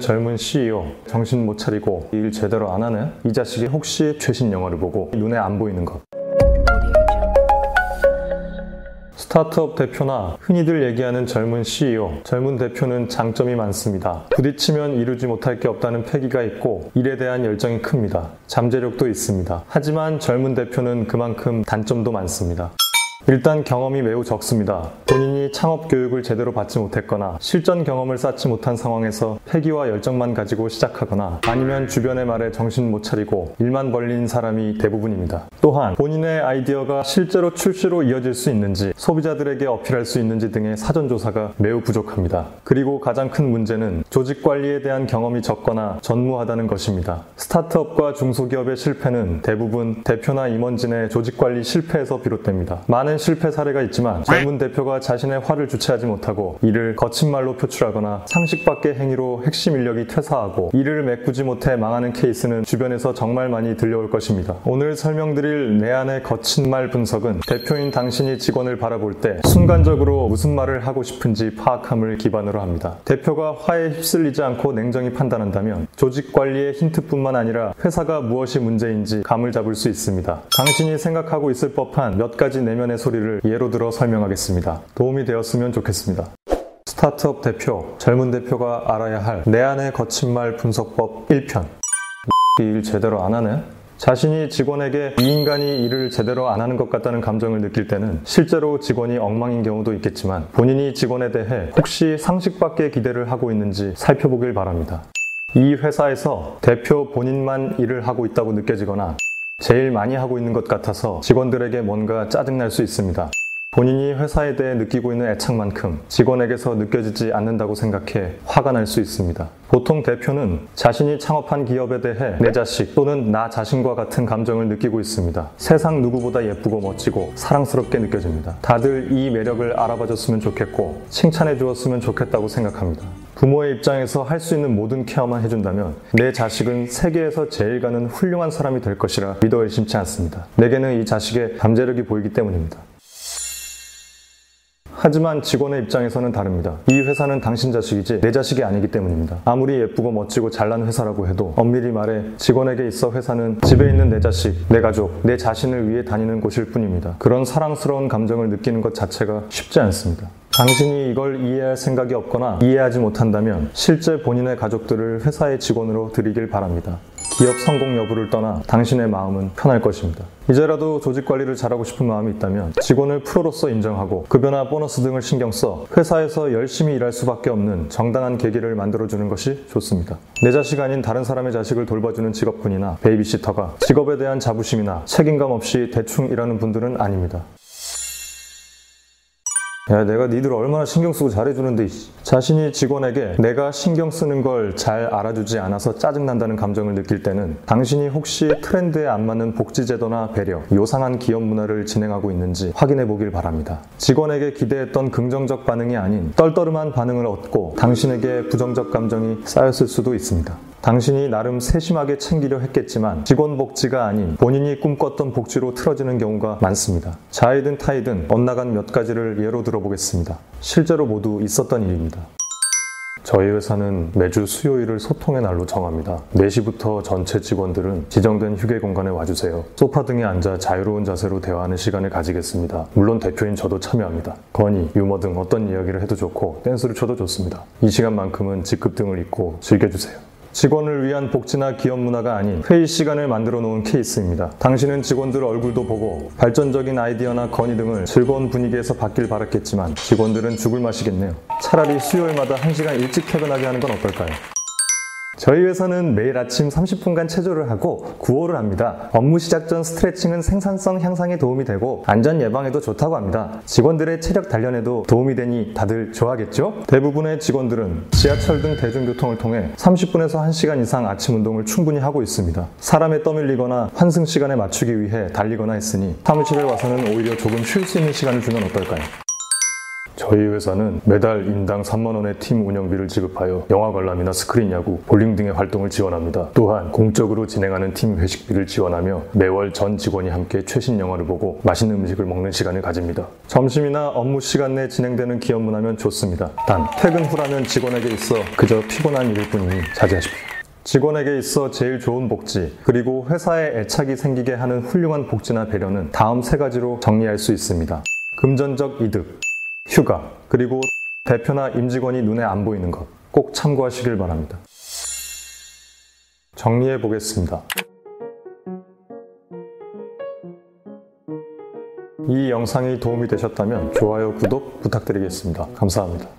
젊은 CEO 정신 못 차리고 일 제대로 안 하는 이 자식이 혹시 최신 영화를 보고 눈에 안 보이는 것 스타트업 대표나 흔히들 얘기하는 젊은 CEO, 젊은 대표는 장점이 많습니다. 부딪히면 이루지 못할 게 없다는 패기가 있고 일에 대한 열정이 큽니다. 잠재력도 있습니다. 하지만 젊은 대표는 그만큼 단점도 많습니다. 일단 경험이 매우 적습니다. 본인이 창업 교육을 제대로 받지 못했거나 실전 경험을 쌓지 못한 상황에서 패기와 열정만 가지고 시작하거나 아니면 주변의 말에 정신 못 차리고 일만 벌린 사람이 대부분입니다. 또한 본인의 아이디어가 실제로 출시로 이어질 수 있는지 소비자들에게 어필할 수 있는지 등의 사전 조사가 매우 부족합니다. 그리고 가장 큰 문제는 조직 관리에 대한 경험이 적거나 전무하다는 것입니다. 스타트업과 중소기업의 실패는 대부분 대표나 임원진의 조직 관리 실패에서 비롯됩니다. 많은 실패 사례가 있지만 젊은 대표가 자신의 화를 주체하지 못하고 이를 거친 말로 표출하거나 상식 밖의 행위로 핵심 인력이 퇴사하고 이를 메꾸지 못해 망하는 케이스는 주변에서 정말 많이 들려올 것입니다. 오늘 설명드릴 내 안의 거친 말 분석은 대표인 당신이 직원을 바라볼 때 순간적으로 무슨 말을 하고 싶은지 파악함을 기반으로 합니다. 대표가 화에 휩쓸리지 않고 냉정히 판단한다면 조직 관리의 힌트뿐만 아니라 회사가 무엇이 문제인지 감을 잡을 수 있습니다. 당신이 생각하고 있을 법한 몇 가지 내면의 소리를 예로 들어 설명하겠습니다. 도움이 되었으면 좋겠습니다. 스타트업 대표, 젊은 대표가 알아야 할 내 안의 거친 말 분석법 1편. 일 제대로 안 하네? 자신이 직원에게 이 인간이 일을 제대로 안 하는 것 같다는 감정을 느낄 때는 실제로 직원이 엉망인 경우도 있겠지만 본인이 직원에 대해 혹시 상식 밖의 기대를 하고 있는지 살펴보길 바랍니다. 이 회사에서 대표 본인만 일을 하고 있다고 느껴지거나 제일 많이 하고 있는 것 같아서 직원들에게 뭔가 짜증날 수 있습니다. 본인이 회사에 대해 느끼고 있는 애착만큼 직원에게서 느껴지지 않는다고 생각해 화가 날 수 있습니다. 보통 대표는 자신이 창업한 기업에 대해 내 자식 또는 나 자신과 같은 감정을 느끼고 있습니다. 세상 누구보다 예쁘고 멋지고 사랑스럽게 느껴집니다. 다들 이 매력을 알아봐 줬으면 좋겠고 칭찬해 주었으면 좋겠다고 생각합니다. 부모의 입장에서 할 수 있는 모든 케어만 해준다면 내 자식은 세계에서 제일 가는 훌륭한 사람이 될 것이라 믿어 의심치 않습니다. 내게는 이 자식의 잠재력이 보이기 때문입니다. 하지만 직원의 입장에서는 다릅니다. 이 회사는 당신 자식이지 내 자식이 아니기 때문입니다. 아무리 예쁘고 멋지고 잘난 회사라고 해도 엄밀히 말해 직원에게 있어 회사는 집에 있는 내 자식, 내 가족, 내 자신을 위해 다니는 곳일 뿐입니다. 그런 사랑스러운 감정을 느끼는 것 자체가 쉽지 않습니다. 당신이 이걸 이해할 생각이 없거나 이해하지 못한다면 실제 본인의 가족들을 회사의 직원으로 들이길 바랍니다. 기업 성공 여부를 떠나 당신의 마음은 편할 것입니다. 이제라도 조직 관리를 잘하고 싶은 마음이 있다면 직원을 프로로서 인정하고 급여나 보너스 등을 신경 써 회사에서 열심히 일할 수밖에 없는 정당한 계기를 만들어주는 것이 좋습니다. 내 자식 아닌 다른 사람의 자식을 돌봐주는 직업군이나 베이비시터가 직업에 대한 자부심이나 책임감 없이 대충 일하는 분들은 아닙니다. 야, 내가 니들 얼마나 신경 쓰고 잘해주는데, 자신이 직원에게 내가 신경 쓰는 걸 잘 알아주지 않아서 짜증난다는 감정을 느낄 때는 당신이 혹시 트렌드에 안 맞는 복지제도나 배려, 요상한 기업 문화를 진행하고 있는지 확인해 보길 바랍니다. 직원에게 기대했던 긍정적 반응이 아닌 떨떠름한 반응을 얻고 당신에게 부정적 감정이 쌓였을 수도 있습니다. 당신이 나름 세심하게 챙기려 했겠지만 직원 복지가 아닌 본인이 꿈꿨던 복지로 틀어지는 경우가 많습니다. 자의든 타의든 엇나간 몇 가지를 예로 들어보겠습니다. 실제로 모두 있었던 일입니다. 저희 회사는 매주 수요일을 소통의 날로 정합니다. 4시부터 전체 직원들은 지정된 휴게 공간에 와주세요. 소파 등에 앉아 자유로운 자세로 대화하는 시간을 가지겠습니다. 물론 대표인 저도 참여합니다. 건의, 유머 등 어떤 이야기를 해도 좋고 댄스를 쳐도 좋습니다. 이 시간만큼은 직급 등을 잊고 즐겨주세요. 직원을 위한 복지나 기업 문화가 아닌 회의 시간을 만들어 놓은 케이스입니다. 당신은 직원들 얼굴도 보고 발전적인 아이디어나 건의 등을 즐거운 분위기에서 받길 바랐겠지만 직원들은 죽을 맛이겠네요. 차라리 수요일마다 1시간 일찍 퇴근하게 하는 건 어떨까요? 저희 회사는 매일 아침 30분간 체조를 하고 구호를 합니다. 업무 시작 전 스트레칭은 생산성 향상에 도움이 되고 안전 예방에도 좋다고 합니다. 직원들의 체력 단련에도 도움이 되니 다들 좋아하겠죠? 대부분의 직원들은 지하철 등 대중교통을 통해 30분에서 1시간 이상 아침 운동을 충분히 하고 있습니다. 사람에 떠밀리거나 환승 시간에 맞추기 위해 달리거나 했으니 사무실에 와서는 오히려 조금 쉴 수 있는 시간을 주면 어떨까요? 저희 회사는 매달 인당 3만 원의 팀 운영비를 지급하여 영화 관람이나 스크린 야구, 볼링 등의 활동을 지원합니다. 또한 공적으로 진행하는 팀 회식비를 지원하며 매월 전 직원이 함께 최신 영화를 보고 맛있는 음식을 먹는 시간을 가집니다. 점심이나 업무 시간 내 진행되는 기업 문화면 좋습니다. 단 퇴근 후라면 직원에게 있어 그저 피곤한 일일 뿐이니 자제하십시오. 직원에게 있어 제일 좋은 복지, 그리고 회사에 애착이 생기게 하는 훌륭한 복지나 배려는 다음 세 가지로 정리할 수 있습니다. 금전적 이득, 휴가, 그리고 대표나 임직원이 눈에 안 보이는 것 꼭 참고하시길 바랍니다. 정리해 보겠습니다. 이 영상이 도움이 되셨다면 좋아요, 구독 부탁드리겠습니다. 감사합니다.